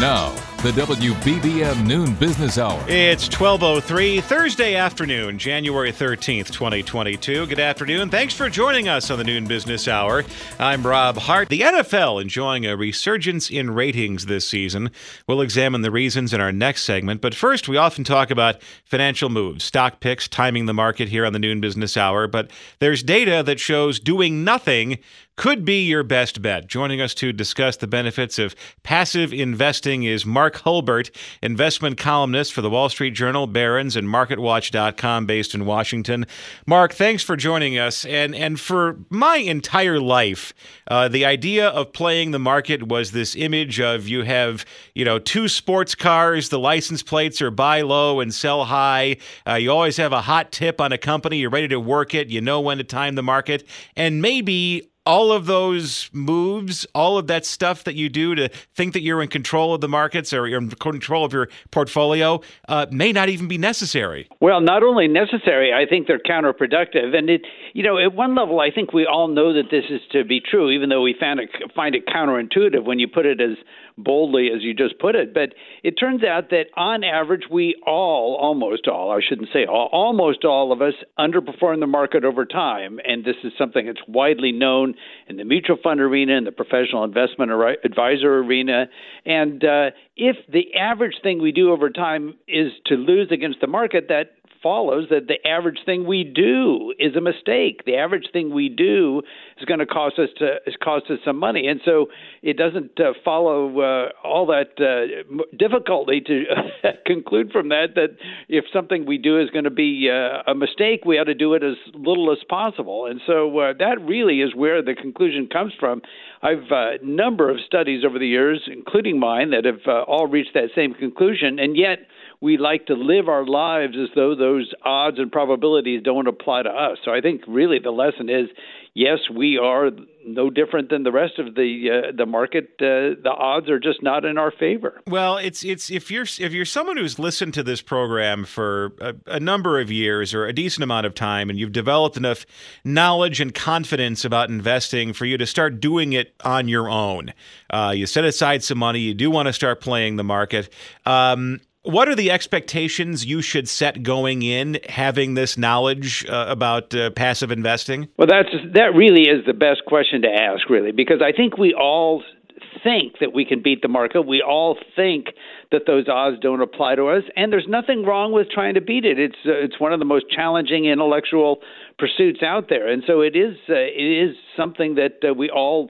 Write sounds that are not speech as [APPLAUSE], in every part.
Now, the WBBM Noon Business Hour. It's 12.03, Thursday afternoon, January 13th, 2022. Good afternoon. Thanks for joining us on the Noon Business Hour. I'm Rob Hart. The NFL enjoying a resurgence in ratings this season. We'll examine the reasons in our next segment. But first, we often talk about financial moves, stock picks, timing the market here on the Noon Business Hour. But there's data that shows doing nothing could be your best bet. Joining us to discuss the benefits of passive investing is Mark Hulbert, investment columnist for the Wall Street Journal, Barron's, and MarketWatch.com, based in Washington. Mark, thanks for joining us. And and for my entire life, uh, the idea of playing the market was this image of you have you know two sports cars, the license plates are buy low and sell high. Uh, you always have a hot tip on a company. You're ready to work it. You know when to time the market, and maybe all of those moves, all of that stuff that you do to think that you're in control of the markets or you're in control of your portfolio uh, may not even be necessary. Well, not only necessary, I think they're counterproductive. And it, you know, at one level, I think we all know that this is to be true, even though we find it, find it counterintuitive when you put it as boldly as you just put it. But it turns out that on average, we all, almost all, I shouldn't say all, almost all of us underperform the market over time. And this is something that's widely known in the mutual fund arena, in the professional investment advisor arena. And uh, if the average thing we do over time is to lose against the market, that follows that the average thing we do is a mistake. The average thing we do is going to cost us to is cost us some money, and so it doesn't uh, follow uh, all that uh, difficultly to [LAUGHS] conclude from that that if something we do is going to be uh, a mistake, we ought to do it as little as possible. And so uh, that really is where the conclusion comes from. I've a uh, number of studies over the years, including mine, that have all reached that same conclusion, and yet we like to live our lives as though those odds and probabilities don't apply to us. So I think really the lesson is yes, we are no different than the rest of the uh, the market. Uh, the odds are just not in our favor. Well, it's it's if you're if you're someone who's listened to this program for a, a, number of years or a decent amount of time, and you've developed enough knowledge and confidence about investing for you to start doing it on your own. Uh, you set aside some money. You do want to start playing the market. Um, what are the expectations you should set going in, having this knowledge uh, about uh, passive investing? Well, that's that really is the best question to ask, really, because I think we all think that we can beat the market. We all think that those odds don't apply to us, and there's nothing wrong with trying to beat it. It's uh, it's one of the most challenging intellectual pursuits out there, and so it is uh, it is something that uh, we all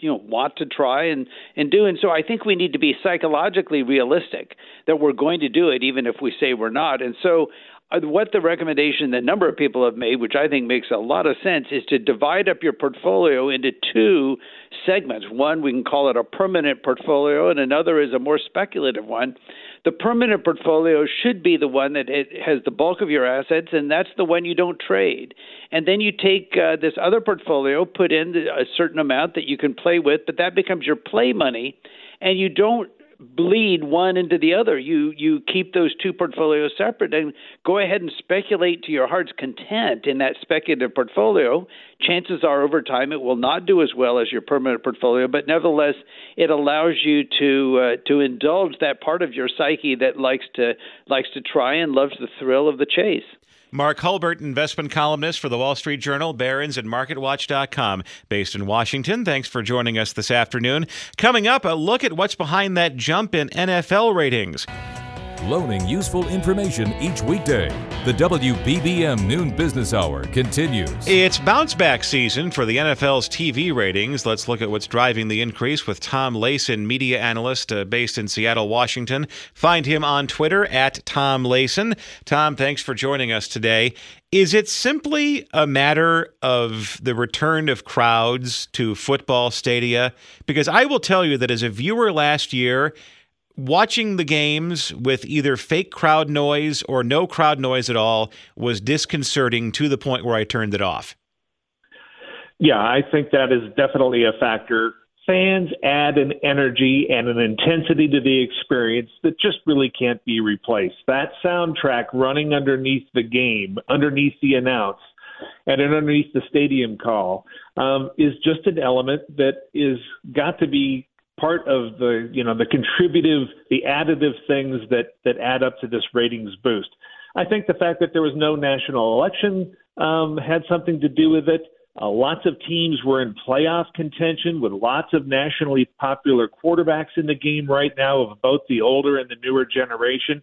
you know want to try and and do and so i think we need to be psychologically realistic that we're going to do it even if we say we're not and so uh, what the recommendation that a number of people have made, which I think makes a lot of sense, is to divide up your portfolio into two segments. One, we can call it a permanent portfolio, and another is a more speculative one. The permanent portfolio should be the one that has the bulk of your assets, and that's the one you don't trade. And then you take uh, this other portfolio, put in a certain amount that you can play with, but that becomes your play money, and you don't bleed one into the other. You you keep those two portfolios separate and go ahead and speculate to your heart's content in that speculative portfolio. Chances are over time it will not do as well as your permanent portfolio, but nevertheless it allows you to uh, to indulge that part of your psyche that likes to likes to try and loves the thrill of the chase. Mark Hulbert, investment columnist for the Wall Street Journal, Barron's, and MarketWatch.com, based in Washington. Thanks for joining us this afternoon. Coming up, a look at what's behind that jump in NFL ratings. Loaning useful information each weekday. The WBBM Noon Business Hour continues. It's bounce back season for the NFL's TV ratings. Let's look at what's driving the increase with Tom Layson, media analyst uh, based in Seattle, Washington. Find him on Twitter at Tom Layson. Tom, thanks for joining us today. Is it simply a matter of the return of crowds to football stadia? Because I will tell you that as a viewer last year, watching the games with either fake crowd noise or no crowd noise at all was disconcerting to the point where I turned it off. Yeah, I think that is definitely a factor fans add an energy and an intensity to the experience that just really can't be replaced. That soundtrack running underneath the game, underneath the announce, and underneath the stadium call um, is just an element that is got to be part of the you know the contributive the additive things that that add up to this ratings boost i think the fact that there was no national election um, had something to do with it uh, lots of teams were in playoff contention with lots of nationally popular quarterbacks in the game right now of both the older and the newer generation.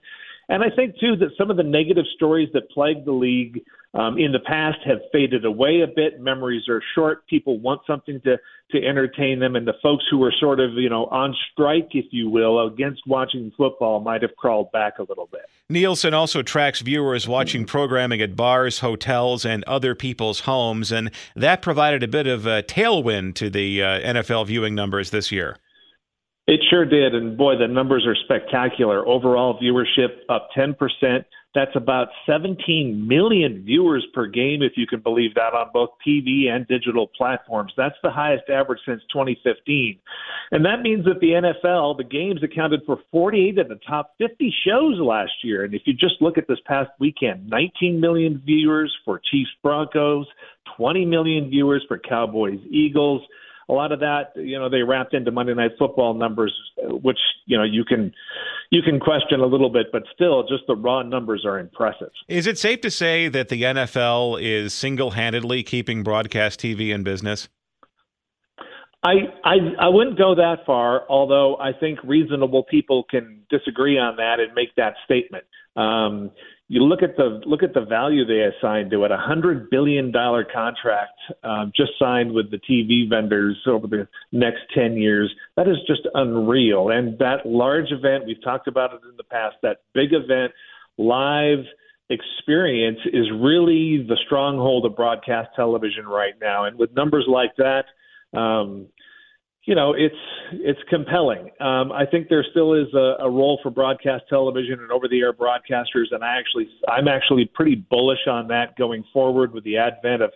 And I think, too, that some of the negative stories that plagued the league um, in the past have faded away a bit. Memories are short. People want something to, to entertain them. And the folks who were sort of, you know, on strike, if you will, against watching football might have crawled back a little bit. Nielsen also tracks viewers watching programming at bars, hotels, and other people's homes. And that provided a bit of a tailwind to the uh, NFL viewing numbers this year. It sure did. And boy, the numbers are spectacular. Overall viewership up 10%. That's about 17 million viewers per game, if you can believe that, on both TV and digital platforms. That's the highest average since 2015. And that means that the NFL, the games accounted for 48 of the top 50 shows last year. And if you just look at this past weekend, 19 million viewers for Chiefs Broncos, 20 million viewers for Cowboys Eagles a lot of that, you know, they wrapped into Monday Night Football numbers, which you know you can you can question a little bit, but still, just the raw numbers are impressive. Is it safe to say that the NFL is single-handedly keeping broadcast TV in business? I, I I wouldn't go that far, although I think reasonable people can disagree on that and make that statement. Um, you look at the look at the value they assigned to it a hundred billion dollar contract um, just signed with the TV vendors over the next ten years. That is just unreal. And that large event we've talked about it in the past. That big event, live experience is really the stronghold of broadcast television right now. And with numbers like that. Um, you know, it's it's compelling. Um, I think there still is a, a role for broadcast television and over-the-air broadcasters, and I actually I'm actually pretty bullish on that going forward with the advent of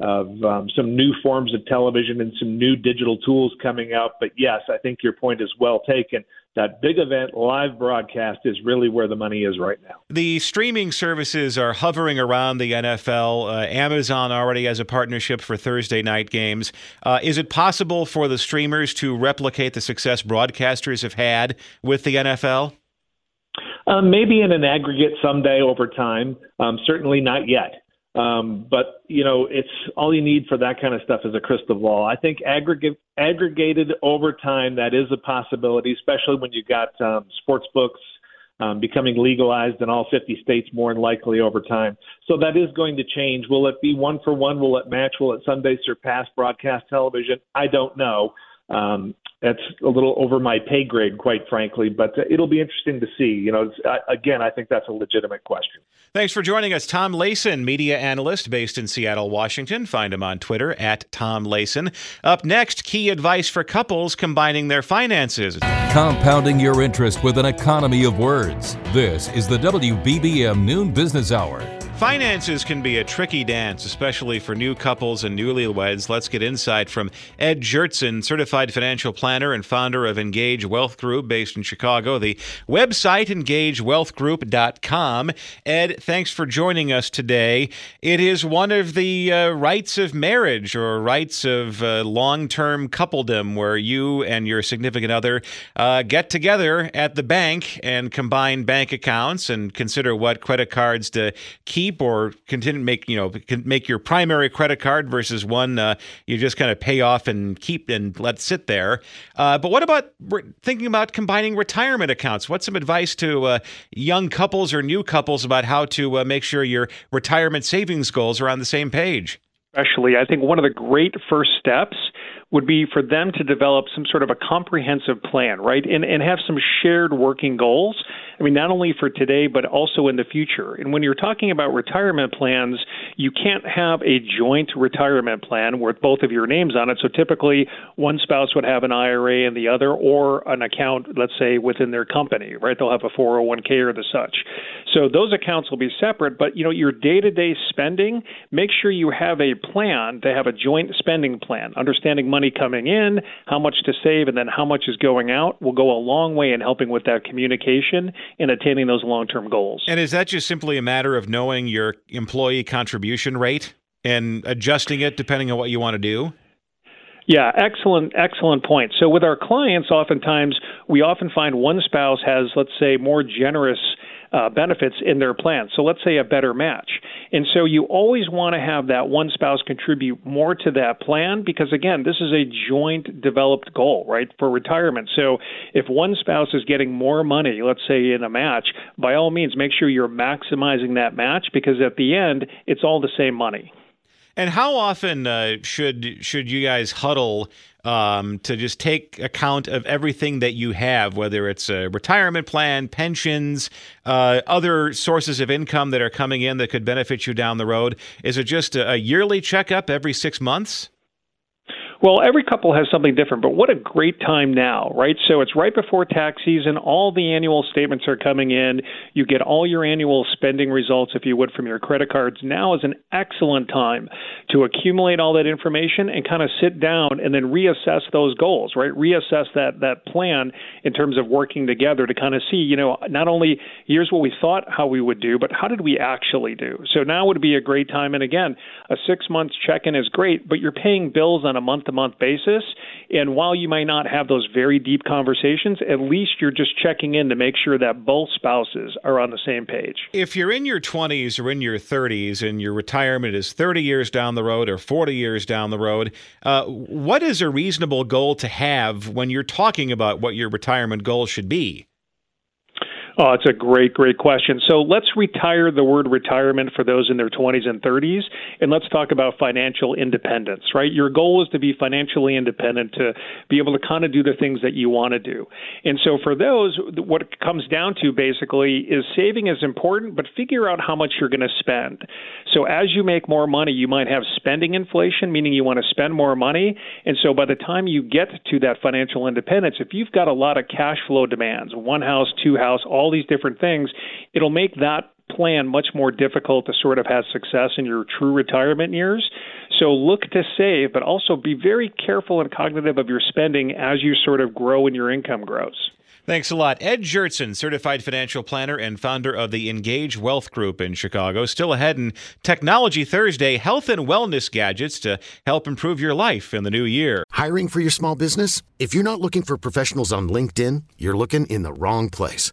of um, some new forms of television and some new digital tools coming out. But yes, I think your point is well taken. That big event live broadcast is really where the money is right now. The streaming services are hovering around the NFL. Uh, Amazon already has a partnership for Thursday night games. Uh, is it possible for the streamers to replicate the success broadcasters have had with the NFL? Um, maybe in an aggregate someday over time. Um, certainly not yet. Um, but you know, it's all you need for that kind of stuff is a crystal ball. I think aggregate aggregated over time that is a possibility, especially when you got um, sports books um, becoming legalized in all 50 states more than likely over time. So that is going to change. Will it be one for one? Will it match? Will it someday surpass broadcast television? I don't know. Um, that's a little over my pay grade, quite frankly, but uh, it'll be interesting to see. You know, uh, again, I think that's a legitimate question. Thanks for joining us, Tom Layson, media analyst based in Seattle, Washington. Find him on Twitter at Tom Layson. Up next, key advice for couples combining their finances. Compounding your interest with an economy of words. This is the WBBM Noon Business Hour. Finances can be a tricky dance, especially for new couples and newlyweds. Let's get insight from Ed Gjertsen, certified financial planner and founder of Engage Wealth Group based in Chicago. The website, engagewealthgroup.com. Ed, thanks for joining us today. It is one of the uh, of marriage or rights of uh, long term coupledom where you and your significant other uh, get together at the bank and combine bank accounts and consider what credit cards to keep or continue make you know make your primary credit card versus one uh, you just kind of pay off and keep and let sit there. Uh, but what about re- thinking about combining retirement accounts? What's some advice to uh, young couples or new couples about how to uh, make sure your retirement savings goals are on the same page? Especially, I think one of the great first steps would be for them to develop some sort of a comprehensive plan, right? And, and have some shared working goals. I mean, not only for today, but also in the future. And when you're talking about retirement plans, you can't have a joint retirement plan with both of your names on it. So typically, one spouse would have an IRA and the other, or an account, let's say, within their company, right? They'll have a 401k or the such. So those accounts will be separate, but you know, your day-to-day spending, make sure you have a plan to have a joint spending plan, understanding money money coming in, how much to save, and then how much is going out will go a long way in helping with that communication and attaining those long term goals. And is that just simply a matter of knowing your employee contribution rate and adjusting it depending on what you want to do? Yeah, excellent, excellent point. So with our clients, oftentimes we often find one spouse has, let's say, more generous uh, benefits in their plan. So let's say a better match. And so you always want to have that one spouse contribute more to that plan because, again, this is a joint developed goal, right, for retirement. So if one spouse is getting more money, let's say in a match, by all means, make sure you're maximizing that match because at the end, it's all the same money. And how often uh, should should you guys huddle um, to just take account of everything that you have, whether it's a retirement plan, pensions, uh, other sources of income that are coming in that could benefit you down the road? Is it just a, a yearly checkup every six months? Well, every couple has something different, but what a great time now, right? So it's right before tax season. All the annual statements are coming in. You get all your annual spending results, if you would, from your credit cards. Now is an excellent time to accumulate all that information and kind of sit down and then reassess those goals, right? Reassess that, that plan in terms of working together to kind of see, you know, not only here's what we thought how we would do, but how did we actually do? So now would be a great time. And again, a six months check in is great, but you're paying bills on a month to month basis. And while you might not have those very deep conversations, at least you're just checking in to make sure that both spouses are on the same page. If you're in your 20s or in your 30s and your retirement is 30 years down the road or 40 years down the road, uh, what is a reasonable goal to have when you're talking about what your retirement goals should be? Oh, it's a great, great question. So let's retire the word retirement for those in their 20s and 30s, and let's talk about financial independence, right? Your goal is to be financially independent, to be able to kind of do the things that you want to do. And so for those, what it comes down to basically is saving is important, but figure out how much you're going to spend. So as you make more money, you might have spending inflation, meaning you want to spend more money. And so by the time you get to that financial independence, if you've got a lot of cash flow demands, one house, two house, all all these different things, it'll make that plan much more difficult to sort of have success in your true retirement years. So look to save, but also be very careful and cognitive of your spending as you sort of grow and your income grows. Thanks a lot. Ed Gjertsen, certified financial planner and founder of the Engage Wealth Group in Chicago. Still ahead in Technology Thursday, health and wellness gadgets to help improve your life in the new year. Hiring for your small business? If you're not looking for professionals on LinkedIn, you're looking in the wrong place.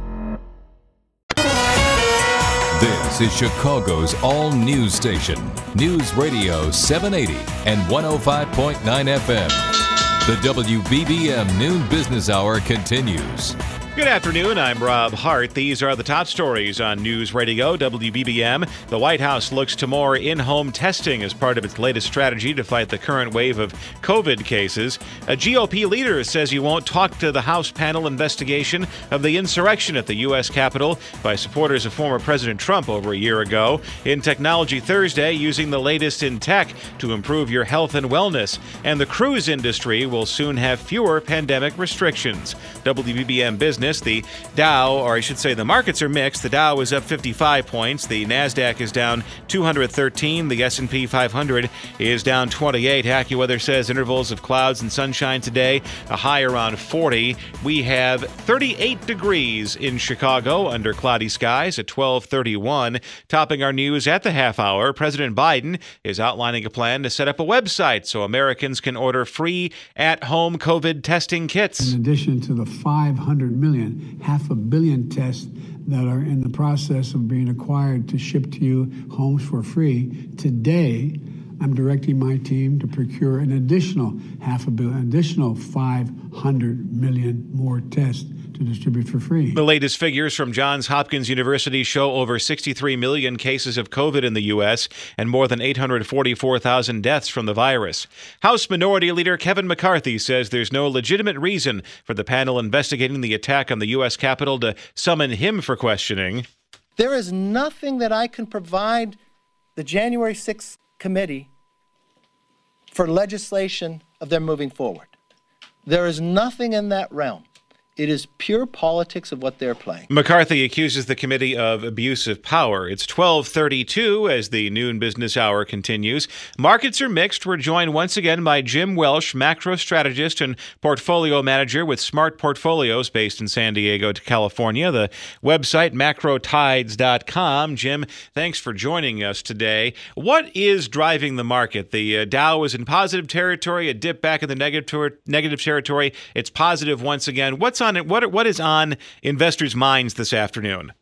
This is Chicago's all news station, News Radio 780 and 105.9 FM. The WBBM Noon Business Hour continues. Good afternoon. I'm Rob Hart. These are the top stories on News Radio WBBM. The White House looks to more in home testing as part of its latest strategy to fight the current wave of COVID cases. A GOP leader says he won't talk to the House panel investigation of the insurrection at the U.S. Capitol by supporters of former President Trump over a year ago. In Technology Thursday, using the latest in tech to improve your health and wellness. And the cruise industry will soon have fewer pandemic restrictions. WBBM Business business. The Dow, or I should say the markets are mixed. The Dow is up 55 points. The Nasdaq is down 213. The S&P 500 is down 28. AccuWeather says intervals of clouds and sunshine today, a high around 40. We have 38 degrees in Chicago under cloudy skies at 1231. Topping our news at the half hour, President Biden is outlining a plan to set up a website so Americans can order free at-home COVID testing kits. In addition to the 500 million million, half a billion tests that are in the process of being acquired to ship to you homes for free. Today, I'm directing my team to procure an additional half a billion, additional 500 million more tests to distribute for free. The latest figures from Johns Hopkins University show over 63 million cases of COVID in the U.S. and more than 844,000 deaths from the virus. House Minority Leader Kevin McCarthy says there's no legitimate reason for the panel investigating the attack on the U.S. Capitol to summon him for questioning. There is nothing that I can provide the January 6th committee for legislation of them moving forward. There is nothing in that realm. It is pure politics of what they're playing. McCarthy accuses the committee of abuse of power. It's 1232 as the noon business hour continues. Markets are mixed. We're joined once again by Jim Welsh, macro strategist and portfolio manager with Smart Portfolios based in San Diego, California. The website macrotides.com. Jim, thanks for joining us today. What is driving the market? The uh, Dow is in positive territory, a dip back in the negative, negative territory. It's positive once again. What's on it? What what is on investors' minds this afternoon?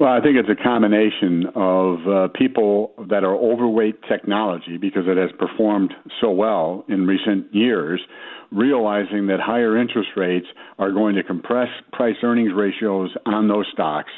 Well, I think it's a combination of uh, people that are overweight technology because it has performed so well in recent years, realizing that higher interest rates are going to compress price earnings ratios on those stocks.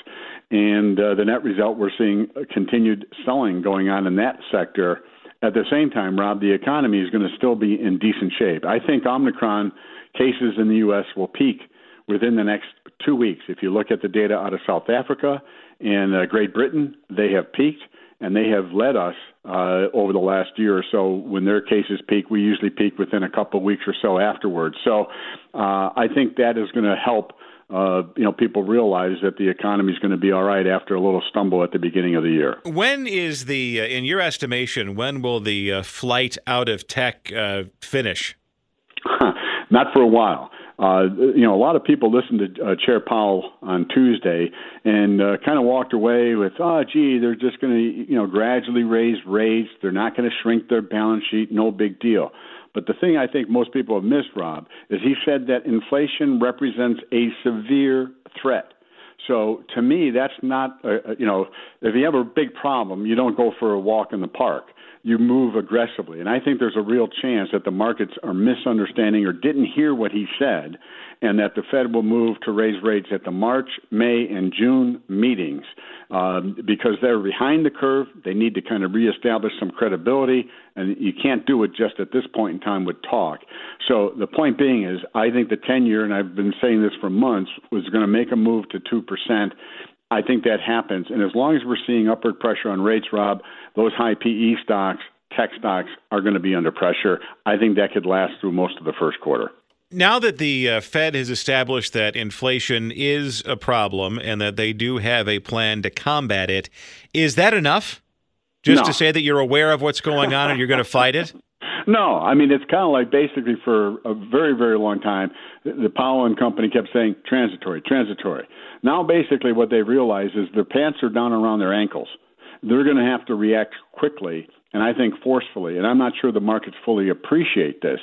And uh, the net result, we're seeing continued selling going on in that sector. At the same time, Rob, the economy is going to still be in decent shape. I think Omicron cases in the U.S. will peak within the next two weeks. If you look at the data out of South Africa and uh, Great Britain, they have peaked and they have led us uh, over the last year or so. When their cases peak, we usually peak within a couple of weeks or so afterwards. So uh, I think that is going to help. Uh, you know, people realize that the economy is going to be all right after a little stumble at the beginning of the year. When is the, uh, in your estimation, when will the uh, flight out of tech uh, finish? [LAUGHS] Not for a while. Uh, you know, a lot of people listened to uh, Chair Powell on Tuesday and uh, kind of walked away with, oh, gee, they're just going to, you know, gradually raise rates. They're not going to shrink their balance sheet. No big deal. But the thing I think most people have missed, Rob, is he said that inflation represents a severe threat. So to me, that's not, a, you know, if you have a big problem, you don't go for a walk in the park you move aggressively. And I think there's a real chance that the markets are misunderstanding or didn't hear what he said, and that the Fed will move to raise rates at the March, May, and June meetings um, because they're behind the curve. They need to kind of reestablish some credibility, and you can't do it just at this point in time with talk. So the point being is, I think the 10 year, and I've been saying this for months, was going to make a move to 2%. I think that happens. And as long as we're seeing upward pressure on rates, Rob, those high PE stocks, tech stocks, are going to be under pressure. I think that could last through most of the first quarter. Now that the uh, Fed has established that inflation is a problem and that they do have a plan to combat it, is that enough? Just no. to say that you're aware of what's going on and you're going to fight it? [LAUGHS] No, I mean it's kind of like basically for a very very long time, the Powell and company kept saying transitory, transitory. Now basically what they realize is their pants are down around their ankles. They're going to have to react quickly and I think forcefully. And I'm not sure the markets fully appreciate this.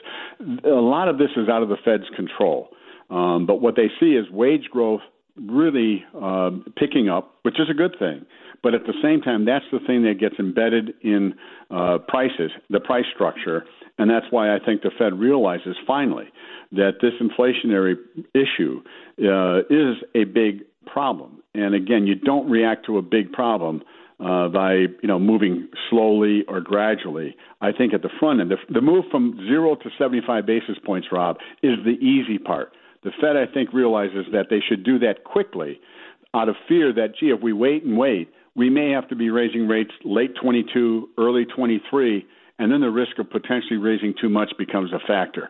A lot of this is out of the Fed's control. Um, but what they see is wage growth really uh, picking up, which is a good thing. But at the same time, that's the thing that gets embedded in uh, prices, the price structure, and that's why I think the Fed realizes finally that this inflationary issue uh, is a big problem. And again, you don't react to a big problem uh, by you know moving slowly or gradually. I think at the front end, the, the move from zero to 75 basis points, Rob, is the easy part. The Fed, I think, realizes that they should do that quickly, out of fear that gee, if we wait and wait, we may have to be raising rates late 22, early 23, and then the risk of potentially raising too much becomes a factor.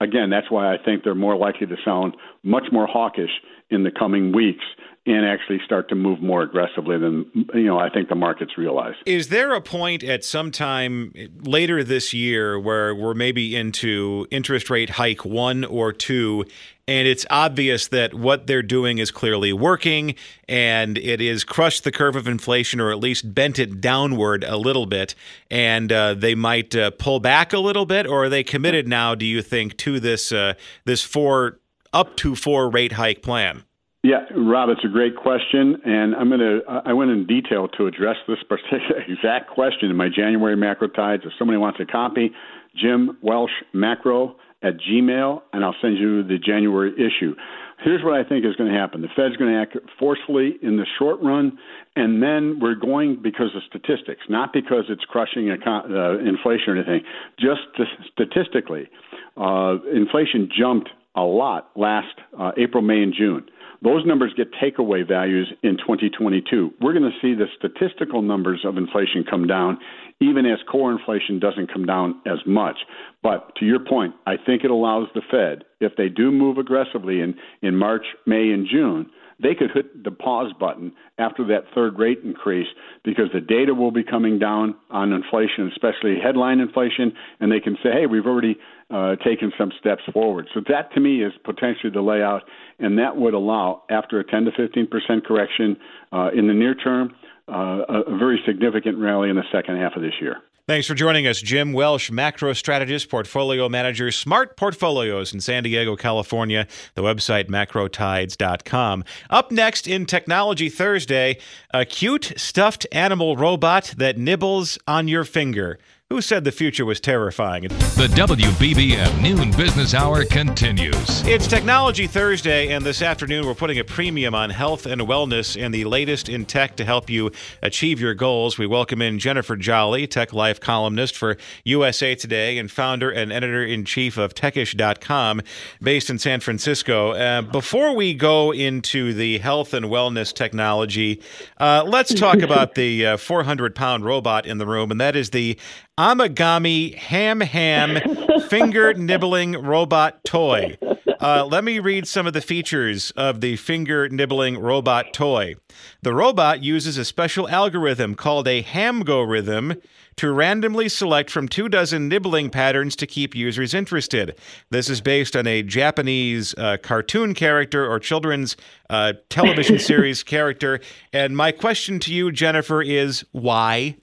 Again, that's why I think they're more likely to sound much more hawkish in the coming weeks and actually start to move more aggressively than you know I think the markets realize. Is there a point at some time later this year where we're maybe into interest rate hike 1 or 2 and it's obvious that what they're doing is clearly working and it is crushed the curve of inflation or at least bent it downward a little bit and uh, they might uh, pull back a little bit or are they committed now do you think to this uh, this four up to four rate hike plan yeah, Rob, it's a great question, and I'm to. I went in detail to address this [LAUGHS] particular exact question in my January macro tides. If somebody wants a copy, Jim Welsh Macro at Gmail, and I'll send you the January issue. Here's what I think is going to happen: the Fed's going to act forcefully in the short run, and then we're going because of statistics, not because it's crushing uh, inflation or anything. Just statistically, uh, inflation jumped a lot last uh, April, May, and June. Those numbers get takeaway values in 2022. We're going to see the statistical numbers of inflation come down, even as core inflation doesn't come down as much. But to your point, I think it allows the Fed, if they do move aggressively in, in March, May, and June, they could hit the pause button after that third rate increase because the data will be coming down on inflation, especially headline inflation, and they can say, hey, we've already uh, taken some steps forward. So that to me is potentially the layout, and that would allow, after a 10 to 15 percent correction uh, in the near term, uh, a, a very significant rally in the second half of this year. Thanks for joining us, Jim Welsh, macro strategist, portfolio manager, Smart Portfolios in San Diego, California. The website macrotides.com. Up next in Technology Thursday, a cute stuffed animal robot that nibbles on your finger. Who said the future was terrifying? The WBBM Noon Business Hour continues. It's Technology Thursday, and this afternoon we're putting a premium on health and wellness and the latest in tech to help you achieve your goals. We welcome in Jennifer Jolly, Tech Life columnist for USA Today and founder and editor in chief of Techish.com, based in San Francisco. Uh, before we go into the health and wellness technology, uh, let's talk [LAUGHS] about the 400 uh, pound robot in the room, and that is the Amagami Ham Ham Finger [LAUGHS] Nibbling Robot Toy. Uh, let me read some of the features of the finger nibbling robot toy. The robot uses a special algorithm called a Hamgorithm to randomly select from two dozen nibbling patterns to keep users interested. This is based on a Japanese uh, cartoon character or children's uh, television [LAUGHS] series character. And my question to you, Jennifer, is why?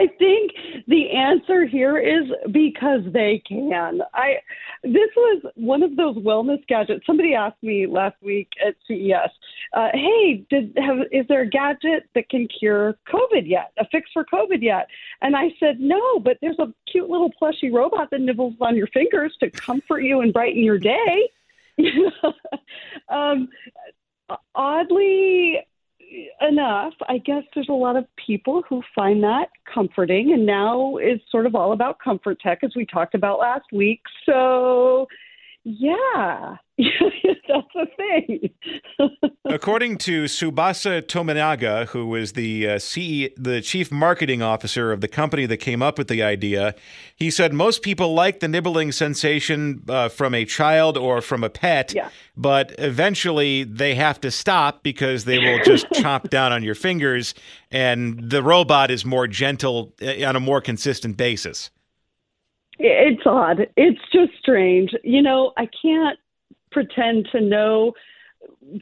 I think the answer here is because they can. I this was one of those wellness gadgets. Somebody asked me last week at CES, uh, "Hey, did have is there a gadget that can cure COVID yet? A fix for COVID yet?" And I said, "No, but there's a cute little plushy robot that nibbles on your fingers to comfort you and brighten your day." [LAUGHS] [LAUGHS] um, oddly enough, I guess there's a lot of people who find that comforting, and now it's sort of all about comfort tech, as we talked about last week. So, yeah, [LAUGHS] that's a thing. [LAUGHS] According to Tsubasa Tominaga, who is the uh, CE, the chief marketing officer of the company that came up with the idea, he said most people like the nibbling sensation uh, from a child or from a pet, yeah. but eventually they have to stop because they will just [LAUGHS] chomp down on your fingers, and the robot is more gentle uh, on a more consistent basis. It's odd. It's just strange. You know, I can't pretend to know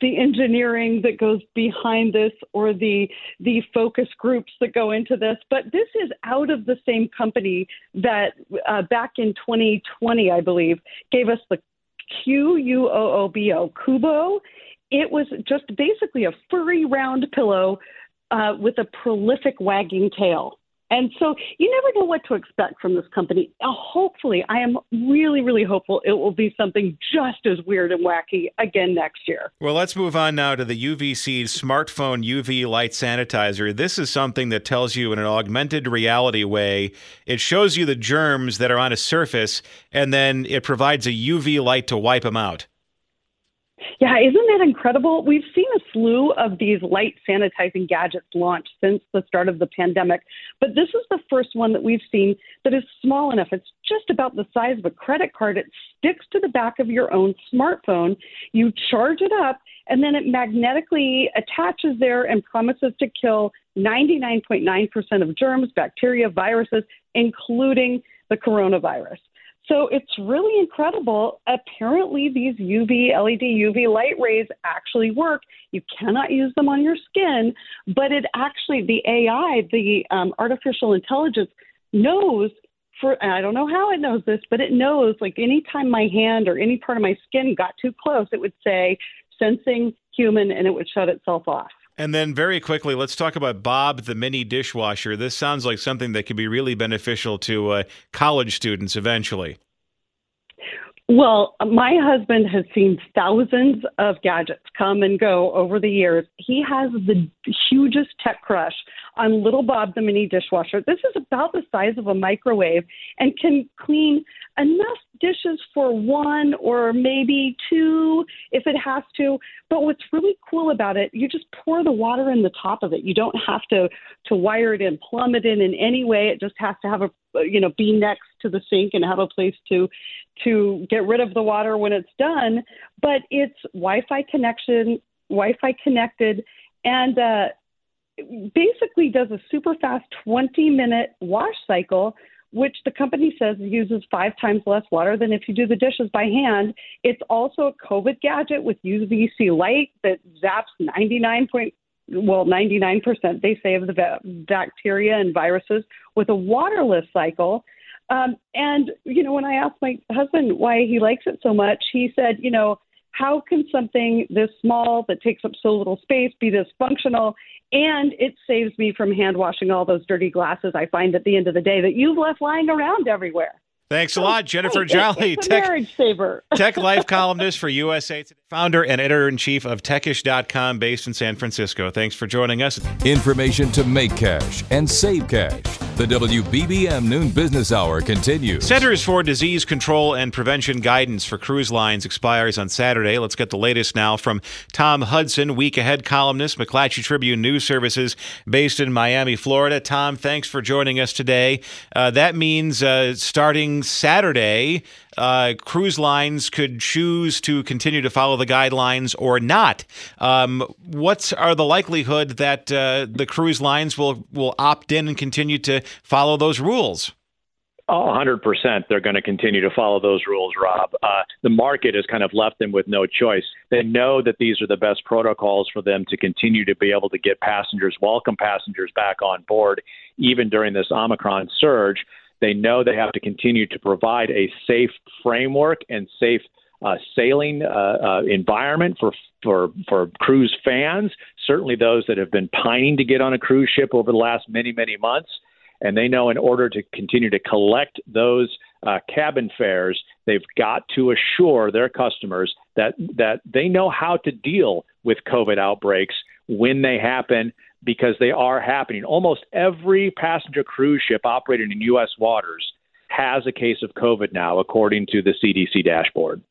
the engineering that goes behind this or the the focus groups that go into this but this is out of the same company that uh, back in 2020 i believe gave us the Q U O O B O, Qoobo. It was just basically a furry round pillow uh, with a prolific wagging tail. And so you never know what to expect from this company. Uh, hopefully, I am really, really hopeful it will be something just as weird and wacky again next year. Well, let's move on now to the UVC smartphone UV light sanitizer. This is something that tells you in an augmented reality way. It shows you the germs that are on a surface, and then it provides a UV light to wipe them out. Yeah, isn't that incredible? We've seen a slew of these light sanitizing gadgets launched since the start of the pandemic, but this is the first one that we've seen that is small enough. It's just about the size of a credit card. It sticks to the back of your own smartphone. You charge it up, and then it magnetically attaches there and promises to kill 99.9% of germs, bacteria, viruses, including the coronavirus. So it's really incredible. Apparently, these UV, LED UV light rays actually work. You cannot use them on your skin, but it actually, the AI, the um, artificial intelligence, knows for, I don't know how it knows this, but it knows like anytime my hand or any part of my skin got too close, it would say sensing human and it would shut itself off. And then, very quickly, let's talk about Bob the mini dishwasher. This sounds like something that could be really beneficial to uh, college students eventually. Well, my husband has seen thousands of gadgets come and go over the years. He has the hugest tech crush on Little Bob the mini dishwasher. This is about the size of a microwave and can clean enough dishes for one or maybe two if it has to. But what's really cool about it, you just pour the water in the top of it. You don't have to to wire it in, plumb it in in any way. It just has to have a you know be next to the sink and have a place to to get rid of the water when it's done. But it's Wi-Fi connection, Wi-Fi connected, and uh, basically does a super fast 20 minute wash cycle which the company says uses five times less water than if you do the dishes by hand. It's also a COVID gadget with UVC light that zaps 99 point well 99% they say of the bacteria and viruses with a waterless cycle. Um, and you know, when I asked my husband why he likes it so much, he said, you know, how can something this small that takes up so little space be this functional? And it saves me from hand washing all those dirty glasses I find at the end of the day that you've left lying around everywhere. Thanks a lot, Jennifer Jolly, tech, [LAUGHS] tech life columnist for USA Today, founder and editor in chief of techish.com based in San Francisco. Thanks for joining us. Information to make cash and save cash. The WBBM Noon Business Hour continues. Centers for Disease Control and Prevention guidance for cruise lines expires on Saturday. Let's get the latest now from Tom Hudson, week ahead columnist, McClatchy Tribune News Services, based in Miami, Florida. Tom, thanks for joining us today. Uh, that means uh, starting Saturday, uh, cruise lines could choose to continue to follow the guidelines or not. Um, what are the likelihood that uh, the cruise lines will will opt in and continue to follow those rules? Oh, 100%. They're going to continue to follow those rules, Rob. Uh, the market has kind of left them with no choice. They know that these are the best protocols for them to continue to be able to get passengers, welcome passengers back on board, even during this Omicron surge. They know they have to continue to provide a safe framework and safe uh, sailing uh, uh, environment for for for cruise fans. Certainly, those that have been pining to get on a cruise ship over the last many many months, and they know in order to continue to collect those uh, cabin fares, they've got to assure their customers that that they know how to deal with COVID outbreaks when they happen because they are happening. Almost every passenger cruise ship operating in U.S. waters has a case of COVID now, according to the CDC dashboard.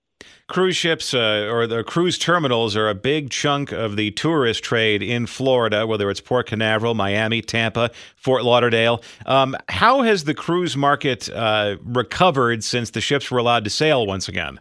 Cruise ships uh, or the cruise terminals are a big chunk of the tourist trade in Florida, whether it's Port Canaveral, Miami, Tampa, Fort Lauderdale. Um, how has the cruise market uh, recovered since the ships were allowed to sail once again?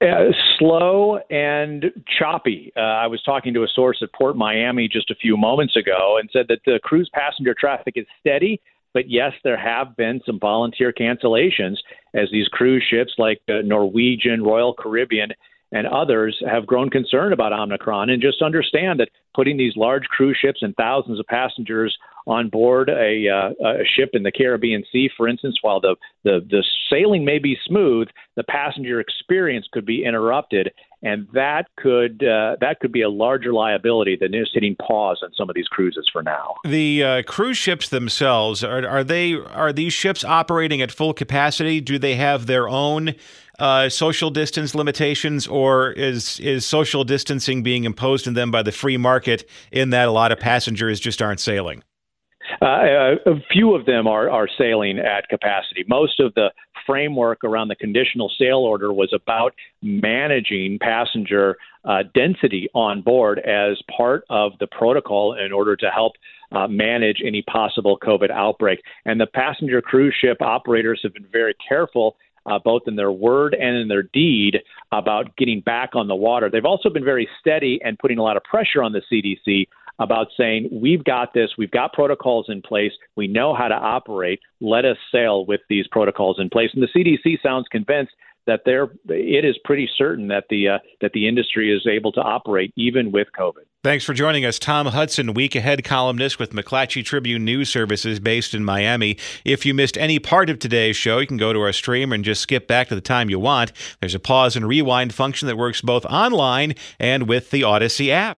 Uh, slow and choppy. Uh, I was talking to a source at Port Miami just a few moments ago and said that the cruise passenger traffic is steady, but yes, there have been some volunteer cancellations as these cruise ships like uh, Norwegian, Royal Caribbean, and others have grown concerned about Omicron and just understand that putting these large cruise ships and thousands of passengers on board a, uh, a ship in the Caribbean Sea, for instance, while the, the, the sailing may be smooth, the passenger experience could be interrupted, and that could uh, that could be a larger liability than just hitting pause on some of these cruises for now. The uh, cruise ships themselves are, are they are these ships operating at full capacity? Do they have their own uh, social distance limitations, or is is social distancing being imposed on them by the free market in that a lot of passengers just aren't sailing? Uh, a few of them are, are sailing at capacity. Most of the framework around the conditional sail order was about managing passenger uh, density on board as part of the protocol in order to help uh, manage any possible COVID outbreak. And the passenger cruise ship operators have been very careful. Uh, both in their word and in their deed about getting back on the water. They've also been very steady and putting a lot of pressure on the CDC about saying, we've got this, we've got protocols in place, we know how to operate, let us sail with these protocols in place. And the CDC sounds convinced that they're, it is pretty certain that the, uh, that the industry is able to operate even with COVID. Thanks for joining us, Tom Hudson, week ahead columnist with McClatchy Tribune News Services based in Miami. If you missed any part of today's show, you can go to our stream and just skip back to the time you want. There's a pause and rewind function that works both online and with the Audacy app.